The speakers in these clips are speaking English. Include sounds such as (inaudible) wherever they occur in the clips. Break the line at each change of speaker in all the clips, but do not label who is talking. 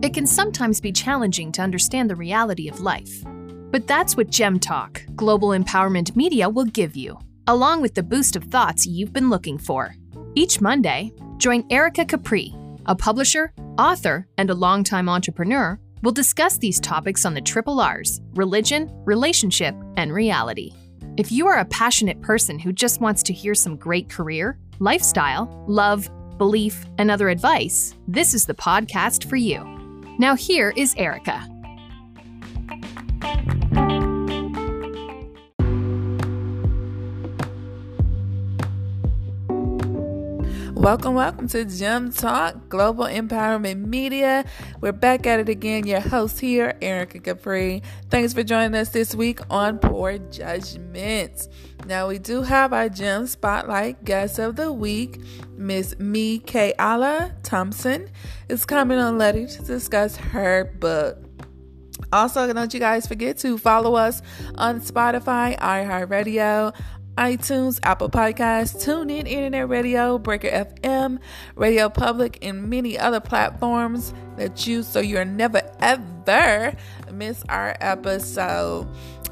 It can sometimes be challenging to understand the reality of life. But that's what Gem Talk, Global Empowerment Media, will give you, along with the boost of thoughts you've been looking for. Each Monday, join Erica Capri, a publisher, author, and a longtime entrepreneur, will discuss these topics on the triple R's religion, relationship, and reality. If you are a passionate person who just wants to hear some great career, lifestyle, love, belief, and other advice, this is the podcast for you. Now, here is Erica.
Welcome, welcome to Gem Talk Global Empowerment Media. We're back at it again. Your host here, Erica Capri. Thanks for joining us this week on Poor Judgments. Now, we do have our Gem Spotlight guest of the week, Miss Me Kayala Thompson, is coming on Letty to discuss her book. Also, don't you guys forget to follow us on Spotify, iHeartRadio, iTunes, Apple Podcasts, TuneIn, Internet Radio, Breaker FM, Radio Public, and many other platforms that you so you're never ever miss our episode.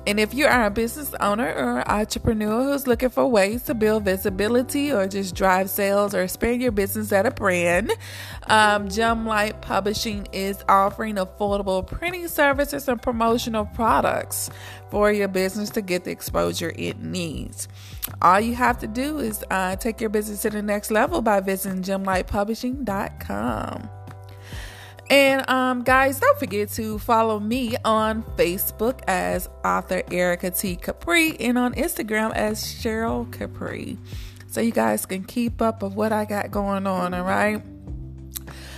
And if you are a business owner or entrepreneur who's looking for ways to build visibility or just drive sales or expand your business at a brand, um, Gemlight Publishing is offering affordable printing services and promotional products for your business to get the exposure it needs. All you have to do is uh, take your business to the next level by visiting gemlightpublishing.com. And um, guys, don't forget to follow me on Facebook as author Erica T. Capri and on Instagram as Cheryl Capri. So you guys can keep up of what I got going on, all right?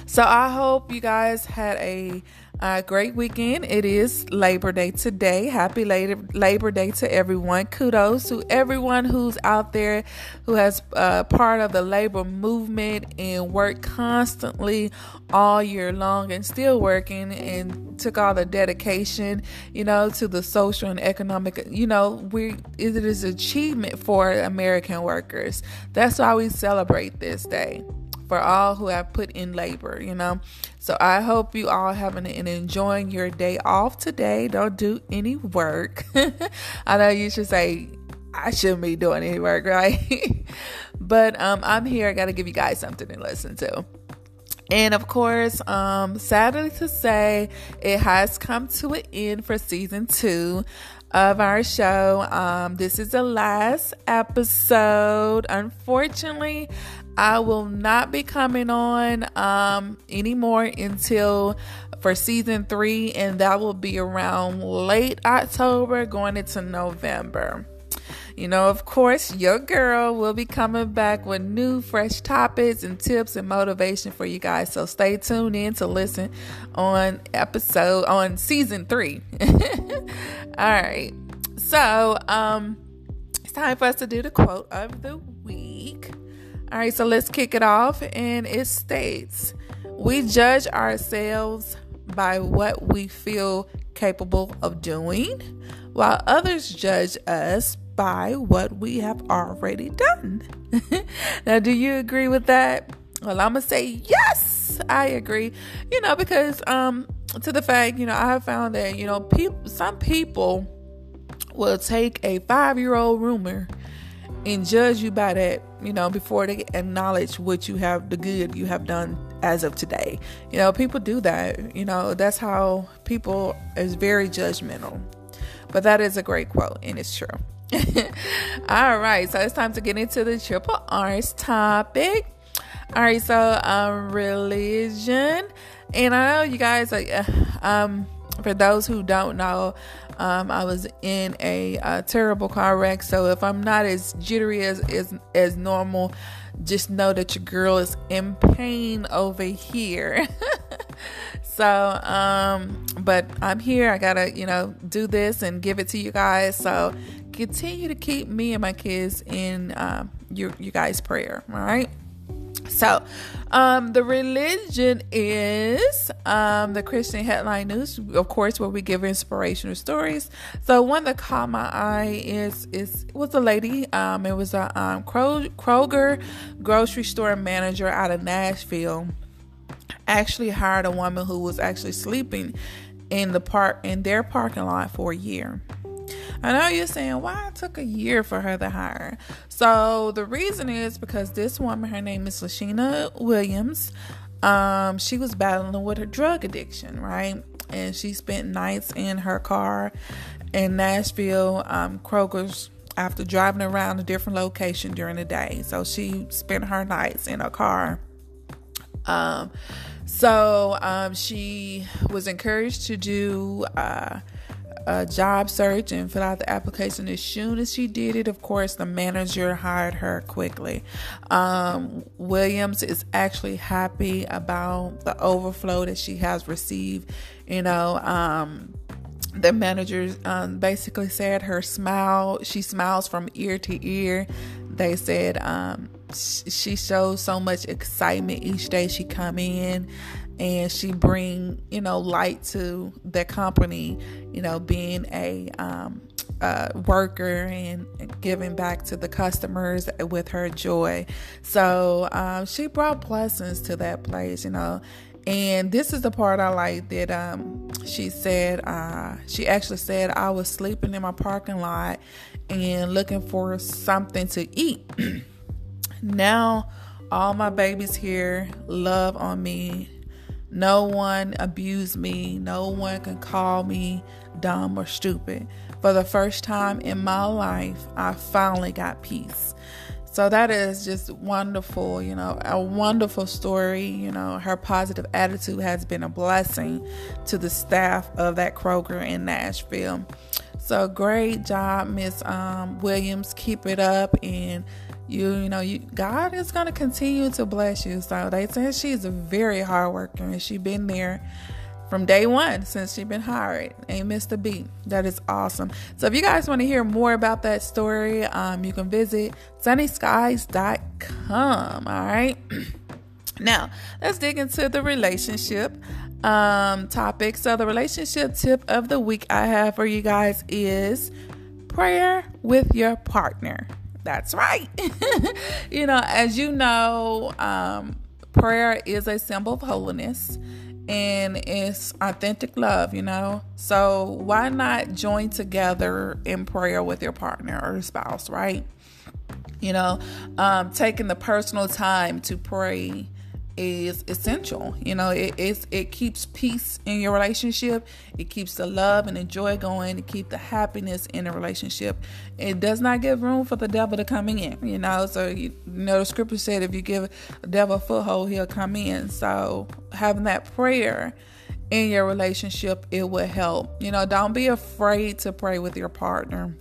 So I hope you guys had a uh, great weekend. It is Labor Day today. Happy Labor, Labor Day to everyone. Kudos to everyone who's out there who has uh, part of the labor movement and worked constantly all year long and still working and took all the dedication, you know, to the social and economic, you know, we it is achievement for American workers. That's why we celebrate this day for all who have put in labor, you know. So I hope you all having and enjoying your day off today. Don't do any work. (laughs) I know you should say I shouldn't be doing any work, (laughs) right? but um, I'm here. I got to give you guys something to listen to. And of course, um, sadly to say, it has come to an end for season two of our show. Um, this is the last episode. Unfortunately, I will not be coming on um, anymore until for season three, and that will be around late October going into November. You know, of course, your girl will be coming back with new, fresh topics and tips and motivation for you guys. So stay tuned in to listen on episode on season three. (laughs) All right. So, um, it's time for us to do the quote of the week. All right, so let's kick it off. And it states We judge ourselves by what we feel capable of doing, while others judge us by what we have already done. (laughs) now, do you agree with that? Well, I'm gonna say yes, I agree. You know, because um, to the fact, you know, I have found that you know, people, some people will take a five-year-old rumor and judge you by that, you know, before they acknowledge what you have, the good you have done as of today. You know, people do that. You know, that's how people is very judgmental. But that is a great quote, and it's true. (laughs) All right, so it's time to get into the triple R's topic. All right, so um, religion, and I know you guys like uh, um for those who don't know, um, I was in a, a, terrible car wreck. So if I'm not as jittery as, as as normal, just know that your girl is in pain over here. (laughs) so, um, but I'm here. I gotta, you know, do this and give it to you guys. So continue to keep me and my kids in um, your you guys' prayer. All right. So, um, the religion is um, the Christian headline news, of course, where we give inspirational stories. So, one that caught my eye is is was a lady. Um, it was a um, Kroger grocery store manager out of Nashville actually hired a woman who was actually sleeping in the park in their parking lot for a year. I know you're saying why it took a year for her to hire. So the reason is because this woman, her name is Lashina Williams. Um, she was battling with her drug addiction, right? And she spent nights in her car in Nashville, um, Kroger's after driving around a different location during the day. So she spent her nights in her car. Um, so um, she was encouraged to do uh, a job search and fill out the application as soon as she did it. Of course, the manager hired her quickly. Um, Williams is actually happy about the overflow that she has received. You know, um, the manager um, basically said her smile, she smiles from ear to ear. They said um, she shows so much excitement each day she come in and she bring you know light to the company you know being a um, uh, worker and giving back to the customers with her joy. So um, she brought blessings to that place you know. And this is the part I like that um, she said, uh, she actually said, I was sleeping in my parking lot and looking for something to eat. (clears throat) now, all my babies here love on me no one abused me. No one can call me dumb or stupid. For the first time in my life, I finally got peace. So that is just wonderful, you know, a wonderful story. You know, her positive attitude has been a blessing to the staff of that Kroger in Nashville. So great job, Miss um, Williams. Keep it up and you you know you God is gonna continue to bless you. So they said she's a very hard worker and she been there from day one since she been hired. Ain't missed a beat. That is awesome. So if you guys want to hear more about that story, um, you can visit sunnyskyz.com. All right. (clears throat) now let's dig into the relationship um topic. So the relationship tip of the week I have for you guys is prayer with your partner. That's right. (laughs) you know, as you know, um, prayer is a symbol of holiness and it's authentic love, you know. So why not join together in prayer with your partner or spouse, right? You know, um, taking the personal time to pray is essential. You know, it is it keeps peace in your relationship. It keeps the love and the joy going. It keeps the happiness in the relationship. It does not give room for the devil to come in. You know, so you, you know the scripture said if you give the devil a foothold, he'll come in. So having that prayer in your relationship, it will help. You know, don't be afraid to pray with your partner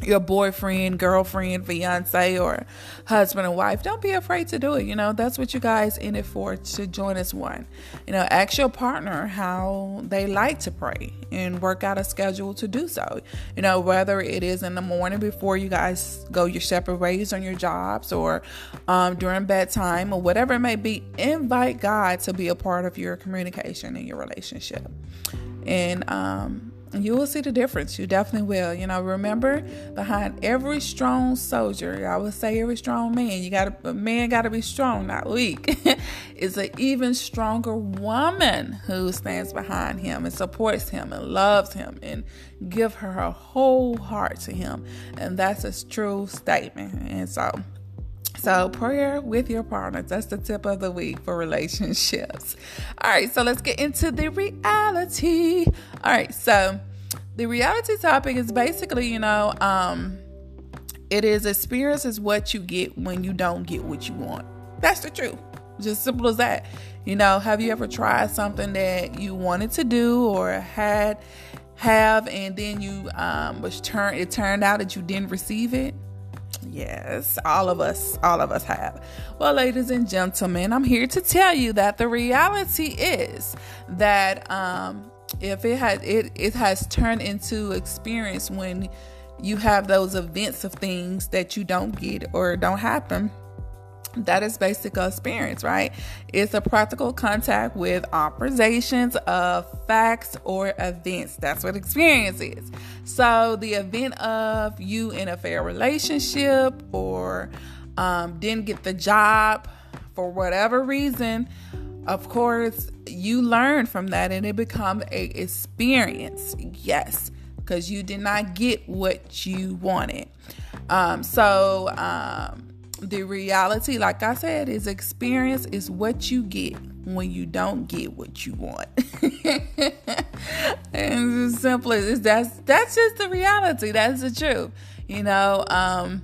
your boyfriend, girlfriend, fiance, or husband and wife, don't be afraid to do it. You know, that's what you guys in it for to join as one. You know, ask your partner how they like to pray and work out a schedule to do so. You know, whether it is in the morning before you guys go your separate ways on your jobs or um, during bedtime or whatever it may be, invite God to be a part of your communication and your relationship. And, um, you will see the difference. You definitely will. You know, remember behind every strong soldier, I would say every strong man, you got a man got to be strong, not weak. (laughs) is an even stronger woman who stands behind him and supports him and loves him and give her her whole heart to him. And that's a true statement. And so so, prayer with your partner. That's the tip of the week for relationships. All right, so let's get into the reality. All right, so the reality topic is basically, you know, um, it is experience is what you get when you don't get what you want. That's the truth. Just simple as that. You know, have you ever tried something that you wanted to do or had have and then you um was turned it turned out that you didn't receive it? Yes, all of us, all of us have. Well, ladies and gentlemen, I'm here to tell you that the reality is that um, if it has it, it has turned into experience when you have those events of things that you don't get or don't happen that is basic experience, right? It's a practical contact with observations of facts or events. That's what experience is. So, the event of you in a fair relationship or um, didn't get the job for whatever reason, of course, you learn from that and it becomes a experience. Yes, because you did not get what you wanted. Um, so um, the reality, like I said, is experience is what you get when you don't get what you want. (laughs) and as simple as that's that's just the reality. That's the truth. You know, um,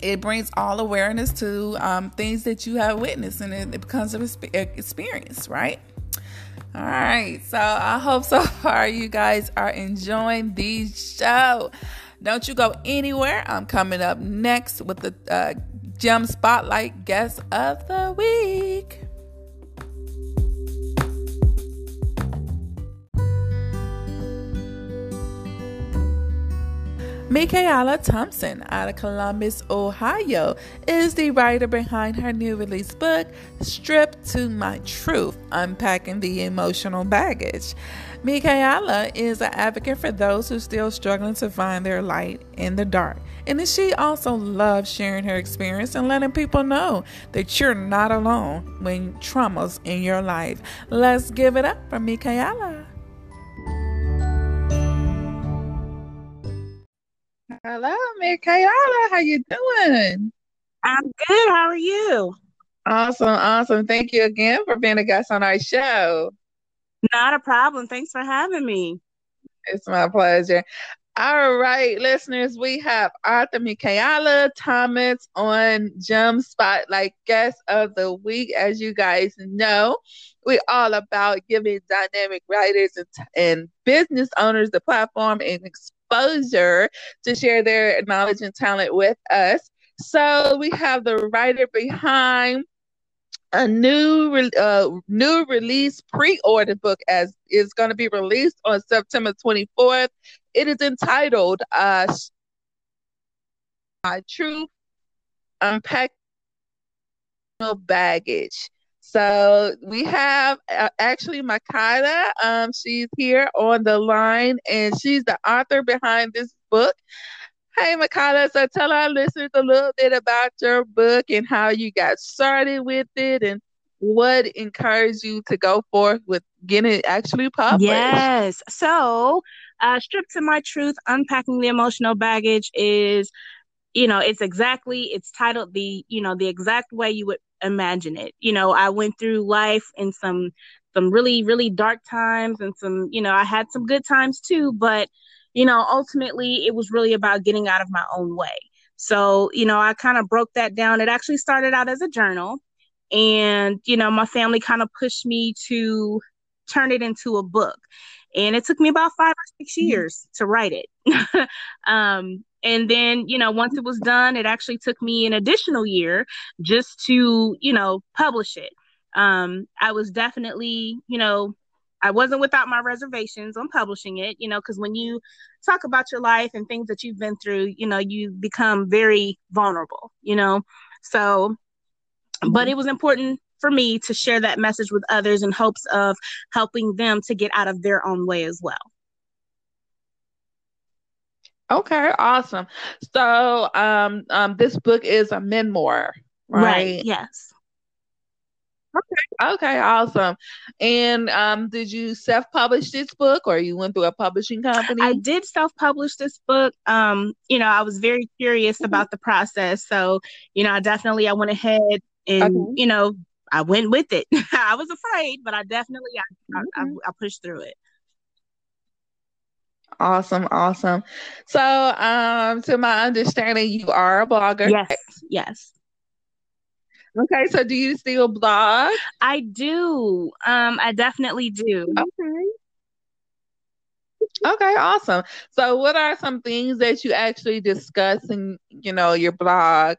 it brings all awareness to um, things that you have witnessed, and it, it becomes an experience, right? All right, so I hope so (laughs) far you guys are enjoying the show. Don't you go anywhere. I'm coming up next with the uh, Gem Spotlight Guest of the Week. Michaela Thompson out of Columbus, Ohio, is the writer behind her new release book, Stripped to My Truth Unpacking the Emotional Baggage. Michaela is an advocate for those who are still struggling to find their light in the dark. And she also loves sharing her experience and letting people know that you're not alone when trauma's in your life. Let's give it up for Michaela. Hello, Michaela. How you doing?
I'm good. How are you?
Awesome, awesome. Thank you again for being a guest on our show.
Not a problem. Thanks for having me.
It's my pleasure. All right, listeners, we have Arthur Michaela Thomas on Gem Spotlight Guest of the Week. As you guys know, we're all about giving dynamic writers and, and business owners the platform and exposure to share their knowledge and talent with us. So we have the writer behind a new re- uh, new release pre-order book as is going to be released on September 24th. It is entitled uh My Truth Unpacking Baggage. So we have uh, actually Makata. Um, she's here on the line, and she's the author behind this book. Hey, Makata. So tell our listeners a little bit about your book and how you got started with it, and what encouraged you to go forth with getting it actually published.
Yes. So, uh, stripped to my truth, unpacking the emotional baggage is you know it's exactly it's titled the you know the exact way you would imagine it. You know, I went through life in some some really really dark times and some, you know, I had some good times too, but you know, ultimately it was really about getting out of my own way. So, you know, I kind of broke that down. It actually started out as a journal and, you know, my family kind of pushed me to turn it into a book. And it took me about 5 or 6 mm-hmm. years to write it. (laughs) um and then, you know, once it was done, it actually took me an additional year just to, you know, publish it. Um, I was definitely, you know, I wasn't without my reservations on publishing it, you know, because when you talk about your life and things that you've been through, you know, you become very vulnerable, you know. So, but mm-hmm. it was important for me to share that message with others in hopes of helping them to get out of their own way as well.
Okay, awesome. So, um, um, this book is a memoir, right? right
yes.
Okay. Okay. Awesome. And um, did you self-publish this book, or you went through a publishing company?
I did self-publish this book. Um, you know, I was very curious mm-hmm. about the process, so you know, I definitely I went ahead and okay. you know I went with it. (laughs) I was afraid, but I definitely I, mm-hmm. I, I pushed through it.
Awesome, awesome. So, um, to my understanding, you are a blogger.
Yes, yes.
Okay, so do you still blog?
I do. Um, I definitely do.
Okay. Okay, awesome. So, what are some things that you actually discuss in, you know, your blog?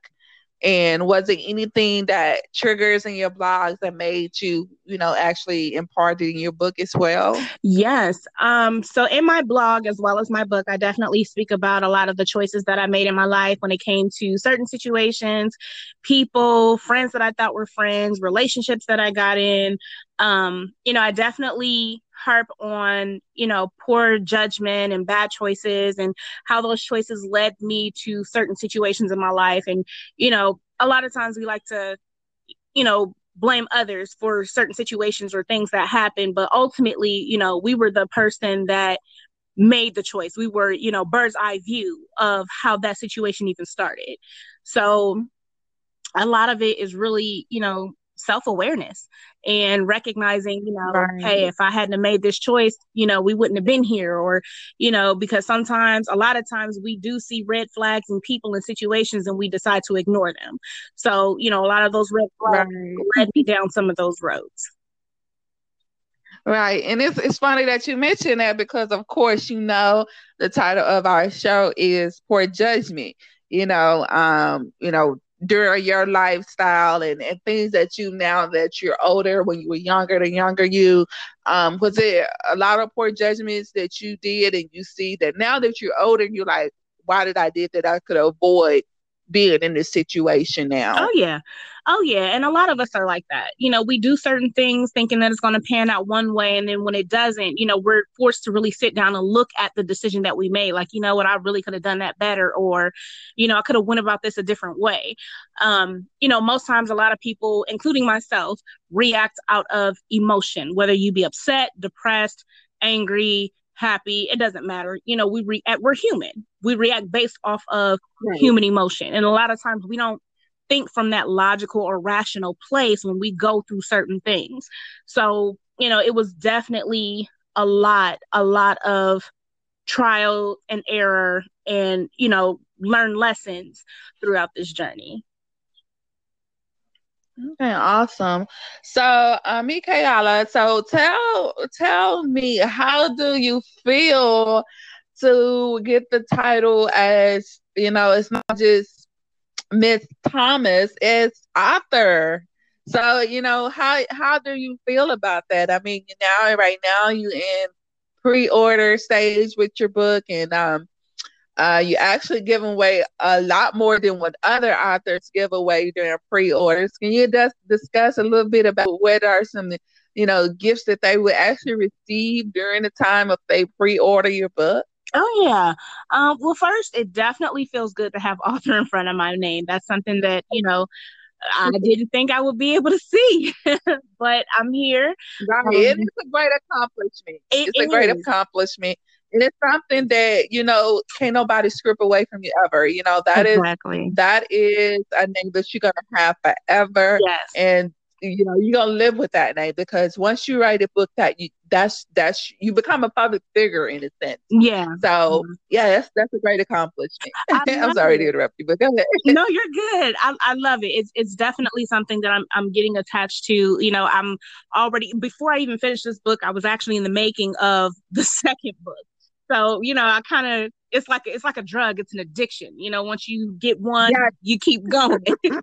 And was it anything that triggers in your blogs that made you, you know, actually impart in your book as well?
Yes. Um, so in my blog as well as my book, I definitely speak about a lot of the choices that I made in my life when it came to certain situations, people, friends that I thought were friends, relationships that I got in. Um, you know, I definitely harp on, you know, poor judgment and bad choices and how those choices led me to certain situations in my life. And, you know, a lot of times we like to, you know, blame others for certain situations or things that happen but ultimately you know we were the person that made the choice. We were you know bird's eye view of how that situation even started. So a lot of it is really you know self-awareness and recognizing you know right. hey if i hadn't made this choice you know we wouldn't have been here or you know because sometimes a lot of times we do see red flags in people and situations and we decide to ignore them so you know a lot of those red flags right. led me down some of those roads
Right. And it's it's funny that you mentioned that because of course you know the title of our show is Poor Judgment. You know, um, you know, during your lifestyle and, and things that you now that you're older when you were younger the younger you um was it a lot of poor judgments that you did and you see that now that you're older you're like why did i did that i could avoid being in this situation now.
Oh yeah. Oh yeah. And a lot of us are like that. You know, we do certain things thinking that it's going to pan out one way and then when it doesn't, you know, we're forced to really sit down and look at the decision that we made. Like, you know what, I really could have done that better or, you know, I could have went about this a different way. Um, you know, most times a lot of people, including myself, react out of emotion, whether you be upset, depressed, angry, happy it doesn't matter you know we react we're human we react based off of right. human emotion and a lot of times we don't think from that logical or rational place when we go through certain things so you know it was definitely a lot a lot of trial and error and you know learn lessons throughout this journey
Okay, awesome. So, uh, Michaela, so tell tell me, how do you feel to get the title as you know? It's not just Miss Thomas, it's author. So, you know, how how do you feel about that? I mean, now right now you in pre-order stage with your book, and um, uh, you actually give away a lot more than what other authors give away during pre-orders. Can you just discuss a little bit about what are some, you know, gifts that they would actually receive during the time if they pre-order your book?
Oh yeah. Um, well, first, it definitely feels good to have (laughs) author in front of my name. That's something that you know I (laughs) didn't think I would be able to see, (laughs) but I'm here.
Right. Um, it is a great accomplishment. It it's is. a great accomplishment. And it's something that, you know, can't nobody strip away from you ever. You know, that exactly. is that is a name that you're gonna have forever. Yes. And you know, you're gonna live with that name because once you write a book that you that's that's you become a public figure in a sense.
Yeah.
So mm-hmm. yeah, that's that's a great accomplishment. (laughs) I'm sorry it. to interrupt you, but go ahead. (laughs)
no, you're good. I, I love it. It's it's definitely something that I'm I'm getting attached to. You know, I'm already before I even finished this book, I was actually in the making of the (laughs) second book. So, you know, I kind of it's like it's like a drug, it's an addiction. You know, once you get one, yeah. you keep going. (laughs) (laughs) so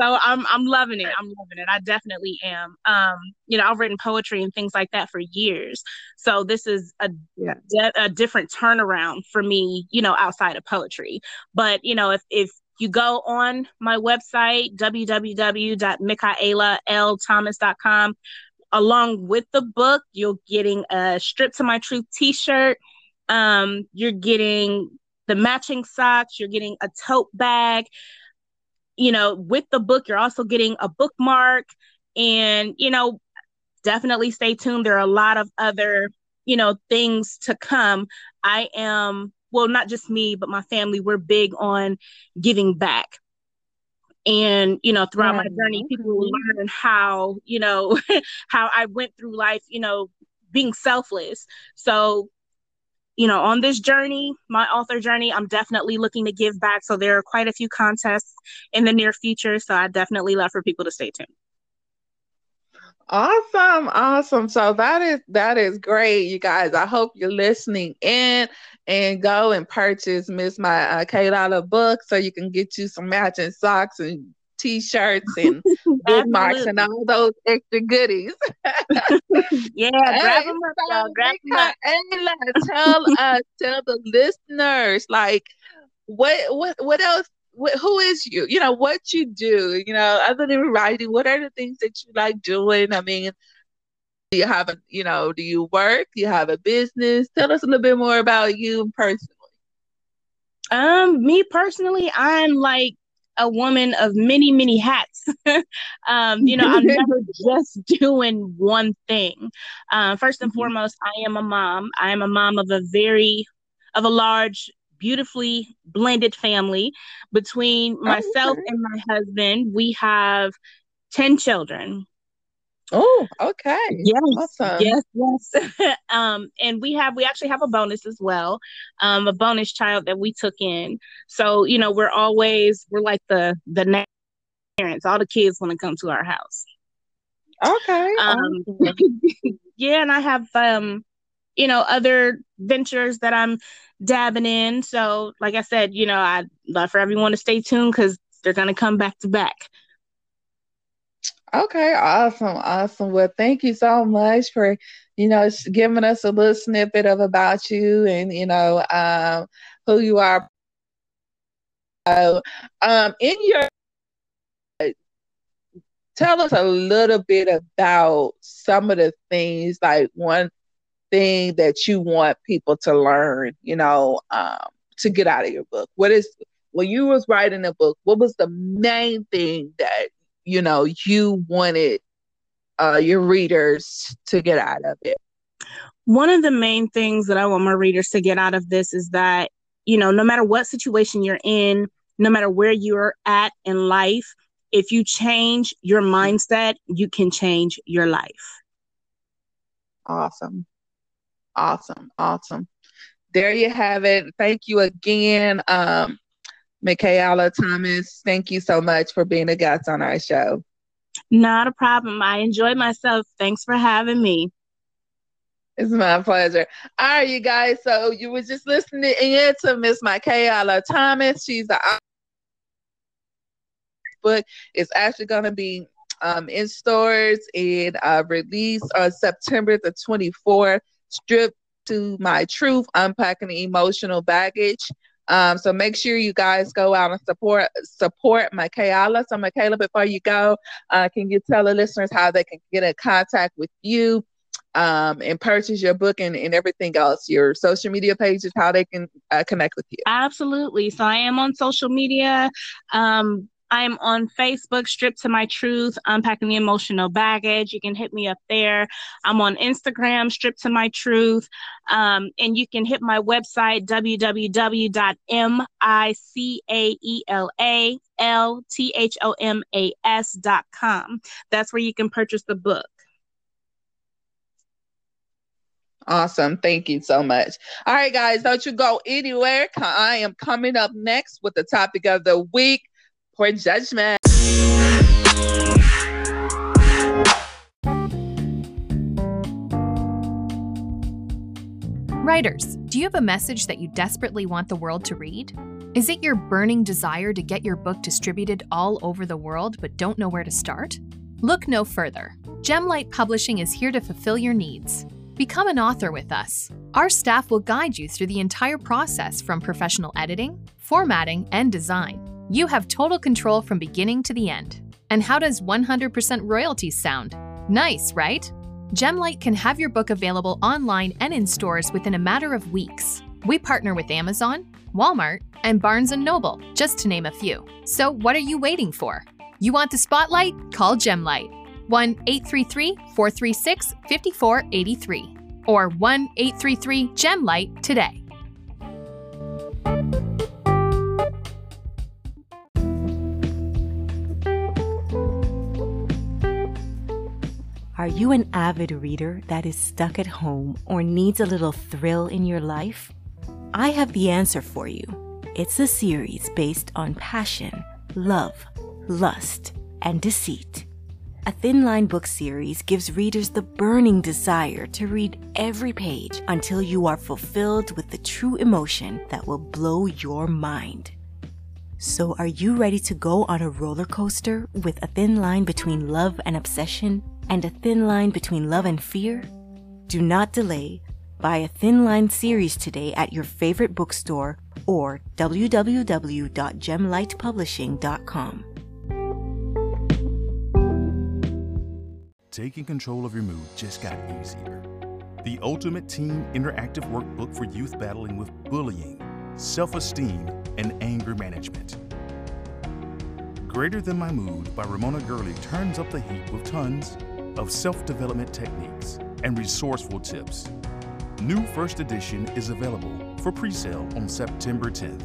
I'm I'm loving it. I'm loving it. I definitely am. Um, you know, I've written poetry and things like that for years. So this is a yeah. de- a different turnaround for me, you know, outside of poetry. But, you know, if if you go on my website www.michaelalthomas.com along with the book, you're getting a Strip to My Truth t shirt. Um, you're getting the matching socks. You're getting a tote bag. You know, with the book, you're also getting a bookmark. And, you know, definitely stay tuned. There are a lot of other, you know, things to come. I am, well, not just me, but my family, we're big on giving back and you know throughout my journey people will learn how you know (laughs) how i went through life you know being selfless so you know on this journey my author journey i'm definitely looking to give back so there are quite a few contests in the near future so i definitely love for people to stay tuned
Awesome, awesome. So that is that is great, you guys. I hope you're listening in and go and purchase Miss My uh, K Dollar book so you can get you some matching socks and t-shirts (laughs) and bookmarks and all those extra goodies. (laughs)
yeah, grab them up, so grab them up.
tell us, tell the listeners, like what what what else who is you? You know what you do. You know, other than writing, what are the things that you like doing? I mean, do you have a you know? Do you work? Do you have a business? Tell us a little bit more about you personally.
Um, me personally, I'm like a woman of many, many hats. (laughs) um, you know, I'm (laughs) never just doing one thing. Uh, first and mm-hmm. foremost, I am a mom. I am a mom of a very, of a large, beautifully blended family. Between oh, myself okay. and my husband, we have 10 children.
Oh, okay.
Yes. Awesome. Yes, yes. (laughs) um, and we have we actually have a bonus as well. Um, a bonus child that we took in. So, you know, we're always we're like the the next parents. All the kids want to come to our house.
Okay.
Um, (laughs) yeah, and I have um, you know, other ventures that I'm dabbing in. So, like I said, you know, I'd love for everyone to stay tuned because they're gonna come back to back.
Okay, awesome, awesome. Well, thank you so much for, you know, giving us a little snippet of about you and you know um, who you are. So, um, in your, tell us a little bit about some of the things, like one thing that you want people to learn, you know, um, to get out of your book. What is when you was writing a book? What was the main thing that you know you wanted uh, your readers to get out of it?
One of the main things that I want my readers to get out of this is that, you know, no matter what situation you're in, no matter where you're at in life, if you change your mindset, you can change your life.
Awesome. Awesome. Awesome. There you have it. Thank you again. Um, Michaela Thomas, thank you so much for being a guest on our show.
Not a problem. I enjoyed myself. Thanks for having me.
It's my pleasure. All right, you guys. So you were just listening in to Miss Michaela Thomas. She's the book is actually going to be um, in stores and uh, released on September the 24th. Strip to my truth, unpacking the emotional baggage. Um, so make sure you guys go out and support support Michaela. So Michaela, before you go, uh, can you tell the listeners how they can get in contact with you um, and purchase your book and, and everything else, your social media pages, how they can uh, connect with you?
Absolutely. So I am on social media. Um, I'm on Facebook, Strip to My Truth, Unpacking the Emotional Baggage. You can hit me up there. I'm on Instagram, Strip to My Truth. Um, and you can hit my website, www.michaelalthomas.com. That's where you can purchase the book.
Awesome. Thank you so much. All right, guys, don't you go anywhere. I am coming up next with the topic of the week Poor judgment.
Writers, do you have a message that you desperately want the world to read? Is it your burning desire to get your book distributed all over the world but don't know where to start? Look no further. Gemlight Publishing is here to fulfill your needs. Become an author with us. Our staff will guide you through the entire process from professional editing, formatting, and design. You have total control from beginning to the end. And how does 100% royalties sound? Nice, right? Gemlight can have your book available online and in stores within a matter of weeks. We partner with Amazon, Walmart, and Barnes & Noble, just to name a few. So what are you waiting for? You want the spotlight? Call Gemlight. 1-833-436-5483 or 1-833-GEMLIGHT today.
Are you an avid reader that is stuck at home or needs a little thrill in your life? I have the answer for you. It's a series based on passion, love, lust, and deceit. A Thin Line book series gives readers the burning desire to read every page until you are fulfilled with the true emotion that will blow your mind. So, are you ready to go on a roller coaster with a thin line between love and obsession and a thin line between love and fear? Do not delay. Buy a Thin Line series today at your favorite bookstore or www.gemlightpublishing.com.
Taking control of your mood just got easier. The ultimate teen interactive workbook for youth battling with bullying, self esteem, and anger management. Greater Than My Mood by Ramona Gurley turns up the heat with tons of self development techniques and resourceful tips. New first edition is available for pre sale on September 10th.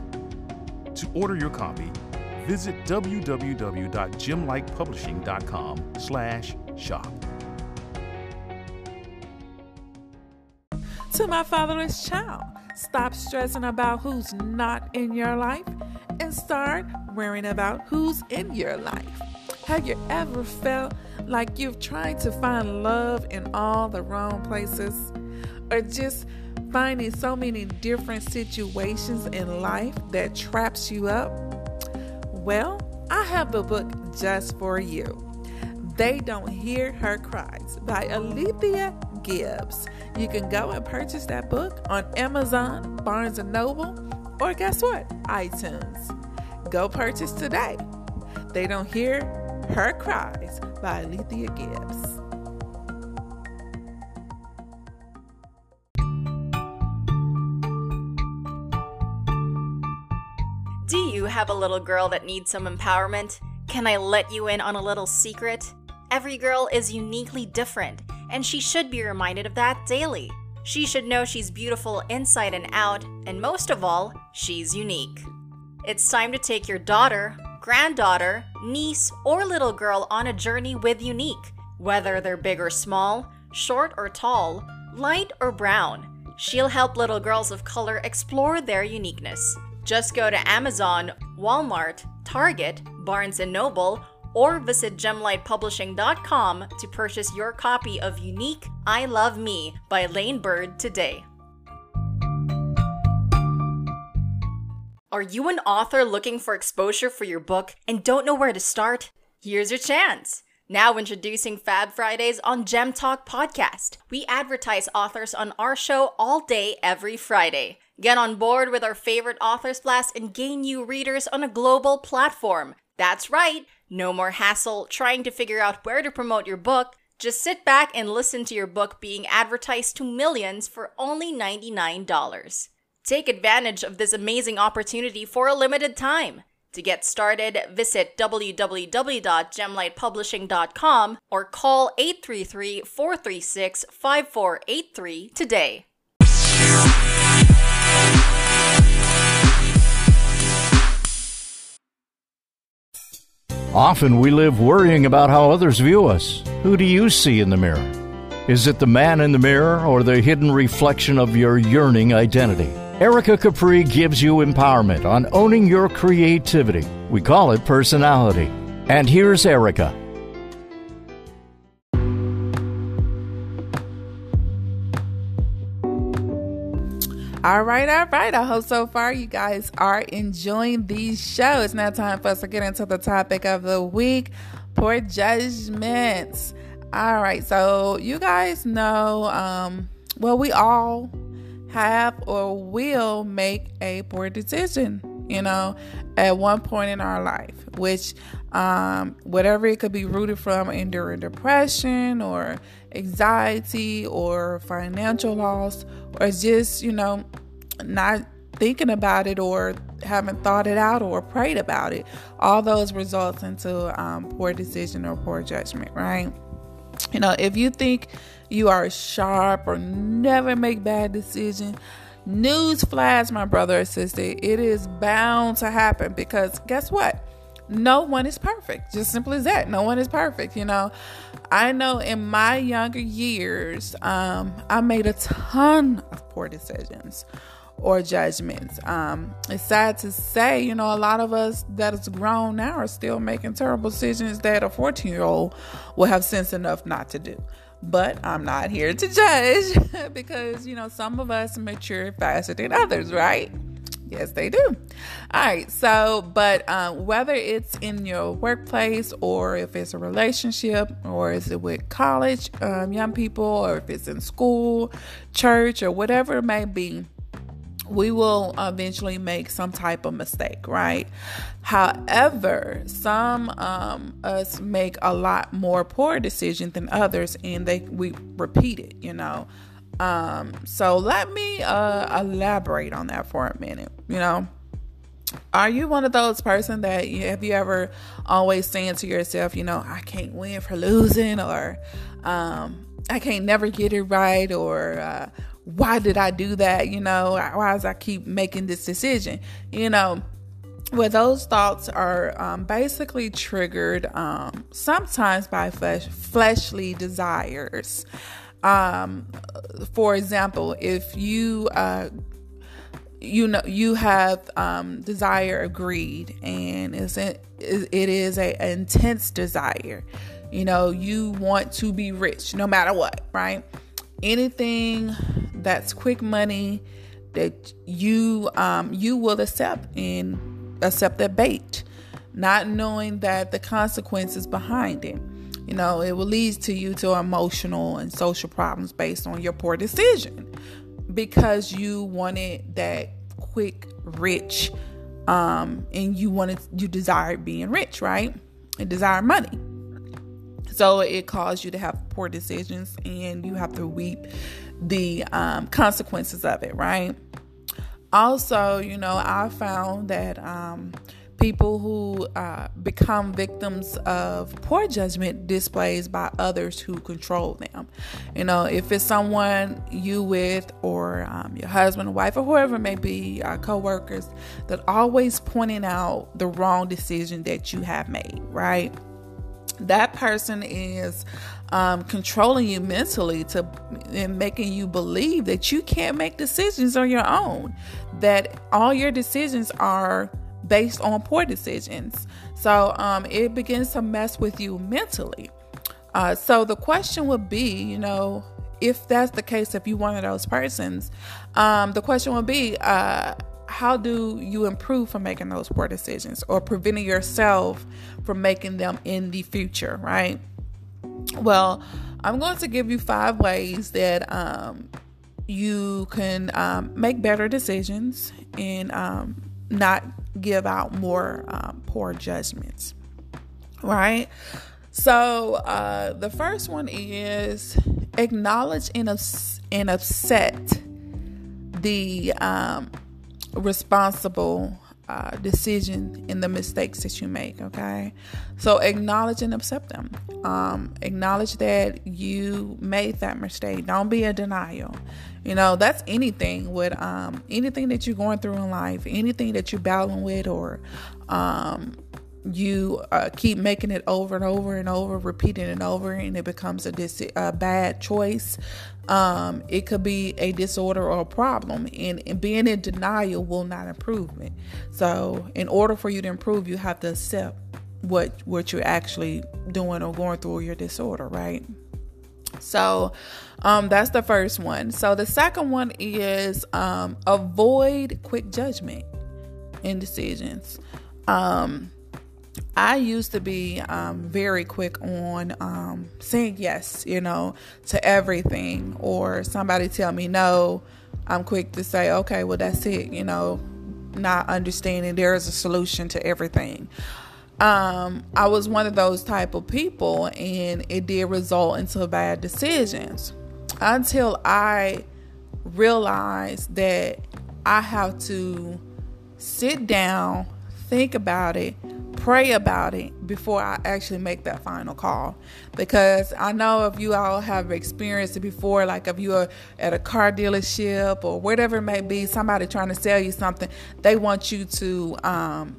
To order your copy, visit www.gemlightpublishing.com slash shop.
To my fatherless child, stop stressing about who's not in your life and start worrying about who's in your life. Have you ever felt like you've tried to find love in all the wrong places? Or just finding so many different situations in life that traps you up? Well, I have the book just for you. They Don't Hear Her Cries by Alethea Gibbs. You can go and purchase that book on Amazon, Barnes & Noble, or guess what? iTunes. Go purchase today. They Don't Hear Her Cries by Alethea Gibbs.
Do you have a little girl that needs some empowerment? Can I let you in on a little secret? Every girl is uniquely different, and she should be reminded of that daily. She should know she's beautiful inside and out, and most of all, she's unique. It's time to take your daughter, granddaughter, niece, or little girl on a journey with Unique. Whether they're big or small, short or tall, light or brown, she'll help little girls of color explore their uniqueness. Just go to Amazon, Walmart, Target, Barnes & Noble, or visit gemlightpublishing.com to purchase your copy of Unique I Love Me by Lane Bird today. Are you an author looking for exposure for your book and don't know where to start? Here's your chance. Now introducing Fab Fridays on Gem Talk Podcast. We advertise authors on our show all day every Friday. Get on board with our favorite authors blast and gain new readers on a global platform. That's right, no more hassle trying to figure out where to promote your book. Just sit back and listen to your book being advertised to millions for only $99. Take advantage of this amazing opportunity for a limited time. To get started, visit www.gemlightpublishing.com or call 833 436 5483 today.
Often we live worrying about how others view us. Who do you see in the mirror? Is it the man in the mirror or the hidden reflection of your yearning identity? Erica Capri gives you empowerment on owning your creativity. We call it personality. And here's Erica.
All right, all right. I hope so far you guys are enjoying these shows. It's now time for us to get into the topic of the week poor judgments. All right, so you guys know, um, well, we all have or will make a poor decision, you know, at one point in our life, which, um, whatever it could be rooted from, enduring depression or anxiety or financial loss, or just, you know, not thinking about it or haven't thought it out or prayed about it. All those results into um, poor decision or poor judgment, right? You know, if you think you are sharp or never make bad decisions, news flash, my brother or sister, it is bound to happen because guess what? No one is perfect. Just simple as that. No one is perfect, you know. I know in my younger years, um, I made a ton of poor decisions or judgments. Um, it's sad to say, you know, a lot of us that is grown now are still making terrible decisions that a 14 year old will have sense enough not to do. But I'm not here to judge (laughs) because, you know, some of us mature faster than others, right? Yes, they do. All right. So, but um, whether it's in your workplace or if it's a relationship or is it with college um, young people or if it's in school, church, or whatever it may be, we will eventually make some type of mistake, right? However, some um, us make a lot more poor decisions than others, and they we repeat it, you know. Um, so let me uh, elaborate on that for a minute. You know, Are you one of those person that you, have you ever always saying to yourself, you know, I can't win for losing, or um, I can't never get it right, or uh, why did I do that? You know, why does I keep making this decision? You know, where those thoughts are um, basically triggered um, sometimes by flesh, fleshly desires. Um, for example, if you uh, you know you have um, desire of greed, and it's it is a intense desire. You know, you want to be rich no matter what, right? Anything that's quick money that you um, you will accept and accept that bait, not knowing that the consequences behind it. You know, it will lead to you to emotional and social problems based on your poor decision because you wanted that quick rich um and you wanted you desired being rich, right? And desire money. So it caused you to have poor decisions and you have to reap the um, consequences of it, right? Also, you know, I found that um, people who uh, become victims of poor judgment displays by others who control them. You know, if it's someone you with, or um, your husband, wife, or whoever may be, uh, co-workers, that always pointing out the wrong decision that you have made, right? That person is um, controlling you mentally to and making you believe that you can't make decisions on your own. That all your decisions are based on poor decisions. So um, it begins to mess with you mentally. Uh, so the question would be, you know, if that's the case, if you're one of those persons, um, the question would be, uh, how do you improve from making those poor decisions or preventing yourself from making them in the future, right? Well, I'm going to give you five ways that um, you can um, make better decisions and um, not give out more um, poor judgments. Right? So, uh, the first one is acknowledge and, and upset the um, responsible uh, decision in the mistakes that you make. Okay, so acknowledge and accept them. Um, acknowledge that you made that mistake. Don't be a denial. You know, that's anything with um, anything that you're going through in life, anything that you're battling with, or um, you uh, keep making it over and over and over, repeating it over, and it becomes a, dis- a bad choice. Um, it could be a disorder or a problem, and, and being in denial will not improve it. So, in order for you to improve, you have to accept what what you're actually doing or going through your disorder, right? So um, that's the first one. So the second one is um, avoid quick judgment in decisions. Um, I used to be um, very quick on um, saying yes, you know, to everything, or somebody tell me no. I'm quick to say, okay, well, that's it, you know, not understanding there is a solution to everything um, I was one of those type of people, and it did result into bad decisions until I realized that I have to sit down, think about it, pray about it before I actually make that final call. Because I know if you all have experienced it before, like if you are at a car dealership or whatever it may be, somebody trying to sell you something, they want you to um,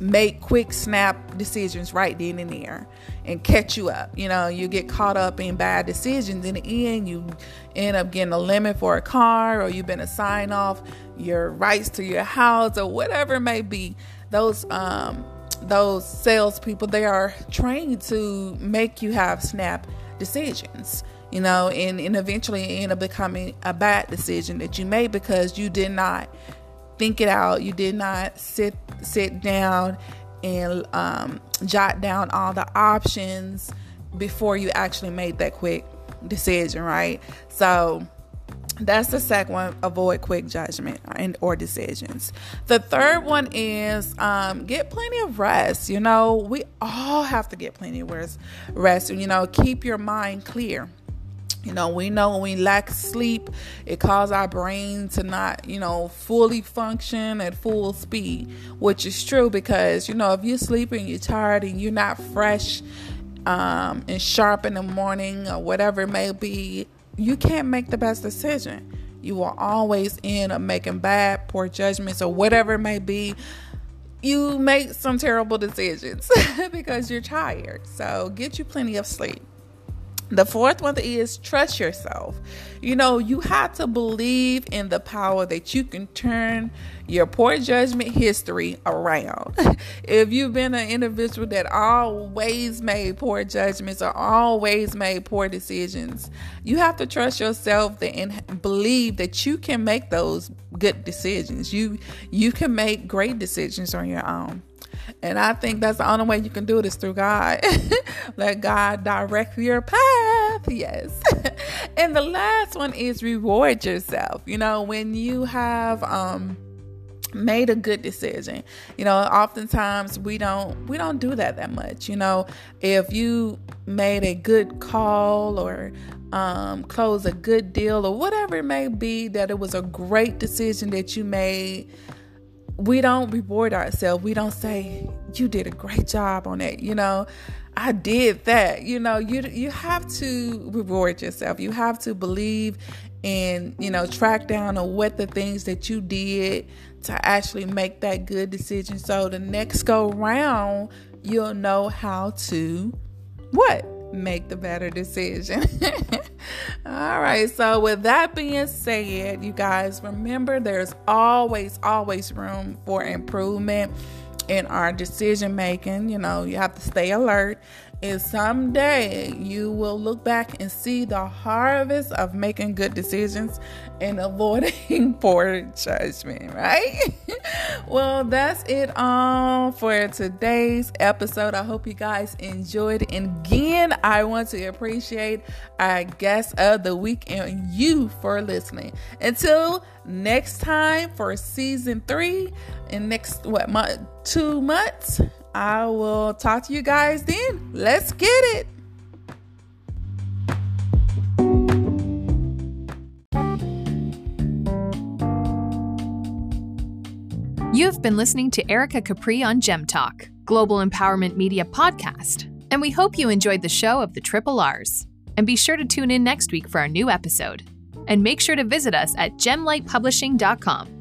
make quick snap decisions right then and there and catch you up. You know, you get caught up in bad decisions. In the end, you end up getting a limit for a car or you've been assigned off your rights to your house or whatever it may be. Those um those salespeople they are trained to make you have snap decisions you know, and, and eventually end up becoming a bad decision that you made because you did not think it out. You did not sit sit down and um, jot down all the options before you actually made that quick decision, right? So that's the second one. Avoid quick judgment and or decisions. The third one is um, get plenty of rest. You know, we all have to get plenty of rest. Rest. You know, keep your mind clear. You know, we know when we lack sleep, it causes our brain to not, you know, fully function at full speed, which is true because, you know, if you're sleeping, you're tired and you're not fresh um, and sharp in the morning or whatever it may be, you can't make the best decision. You will always end up making bad, poor judgments or whatever it may be. You make some terrible decisions (laughs) because you're tired. So get you plenty of sleep. The fourth one is trust yourself. You know, you have to believe in the power that you can turn your poor judgment history around. (laughs) if you've been an individual that always made poor judgments or always made poor decisions, you have to trust yourself and believe that you can make those good decisions. You you can make great decisions on your own. And I think that's the only way you can do it is through God. (laughs) Let God direct your path. Yes. (laughs) and the last one is reward yourself. You know, when you have um made a good decision you know oftentimes we don't we don't do that that much you know if you made a good call or um, close a good deal or whatever it may be that it was a great decision that you made we don't reward ourselves. We don't say, "You did a great job on that." You know, I did that. You know, you you have to reward yourself. You have to believe and you know track down on what the things that you did to actually make that good decision. So the next go round, you'll know how to what make the better decision. (laughs) All right, so with that being said, you guys remember there's always, always room for improvement in our decision making. You know, you have to stay alert and someday you will look back and see the harvest of making good decisions and avoiding (laughs) poor judgment, right? (laughs) well, that's it all for today's episode. I hope you guys enjoyed. And again, I want to appreciate our guest of the week and you for listening. Until next time for season three in next what month two months I will talk to you guys then. Let's get it.
You've been listening to Erica Capri on Gem Talk, Global Empowerment Media podcast, and we hope you enjoyed the show of the Triple R's. And be sure to tune in next week for our new episode. And make sure to visit us at gemlightpublishing.com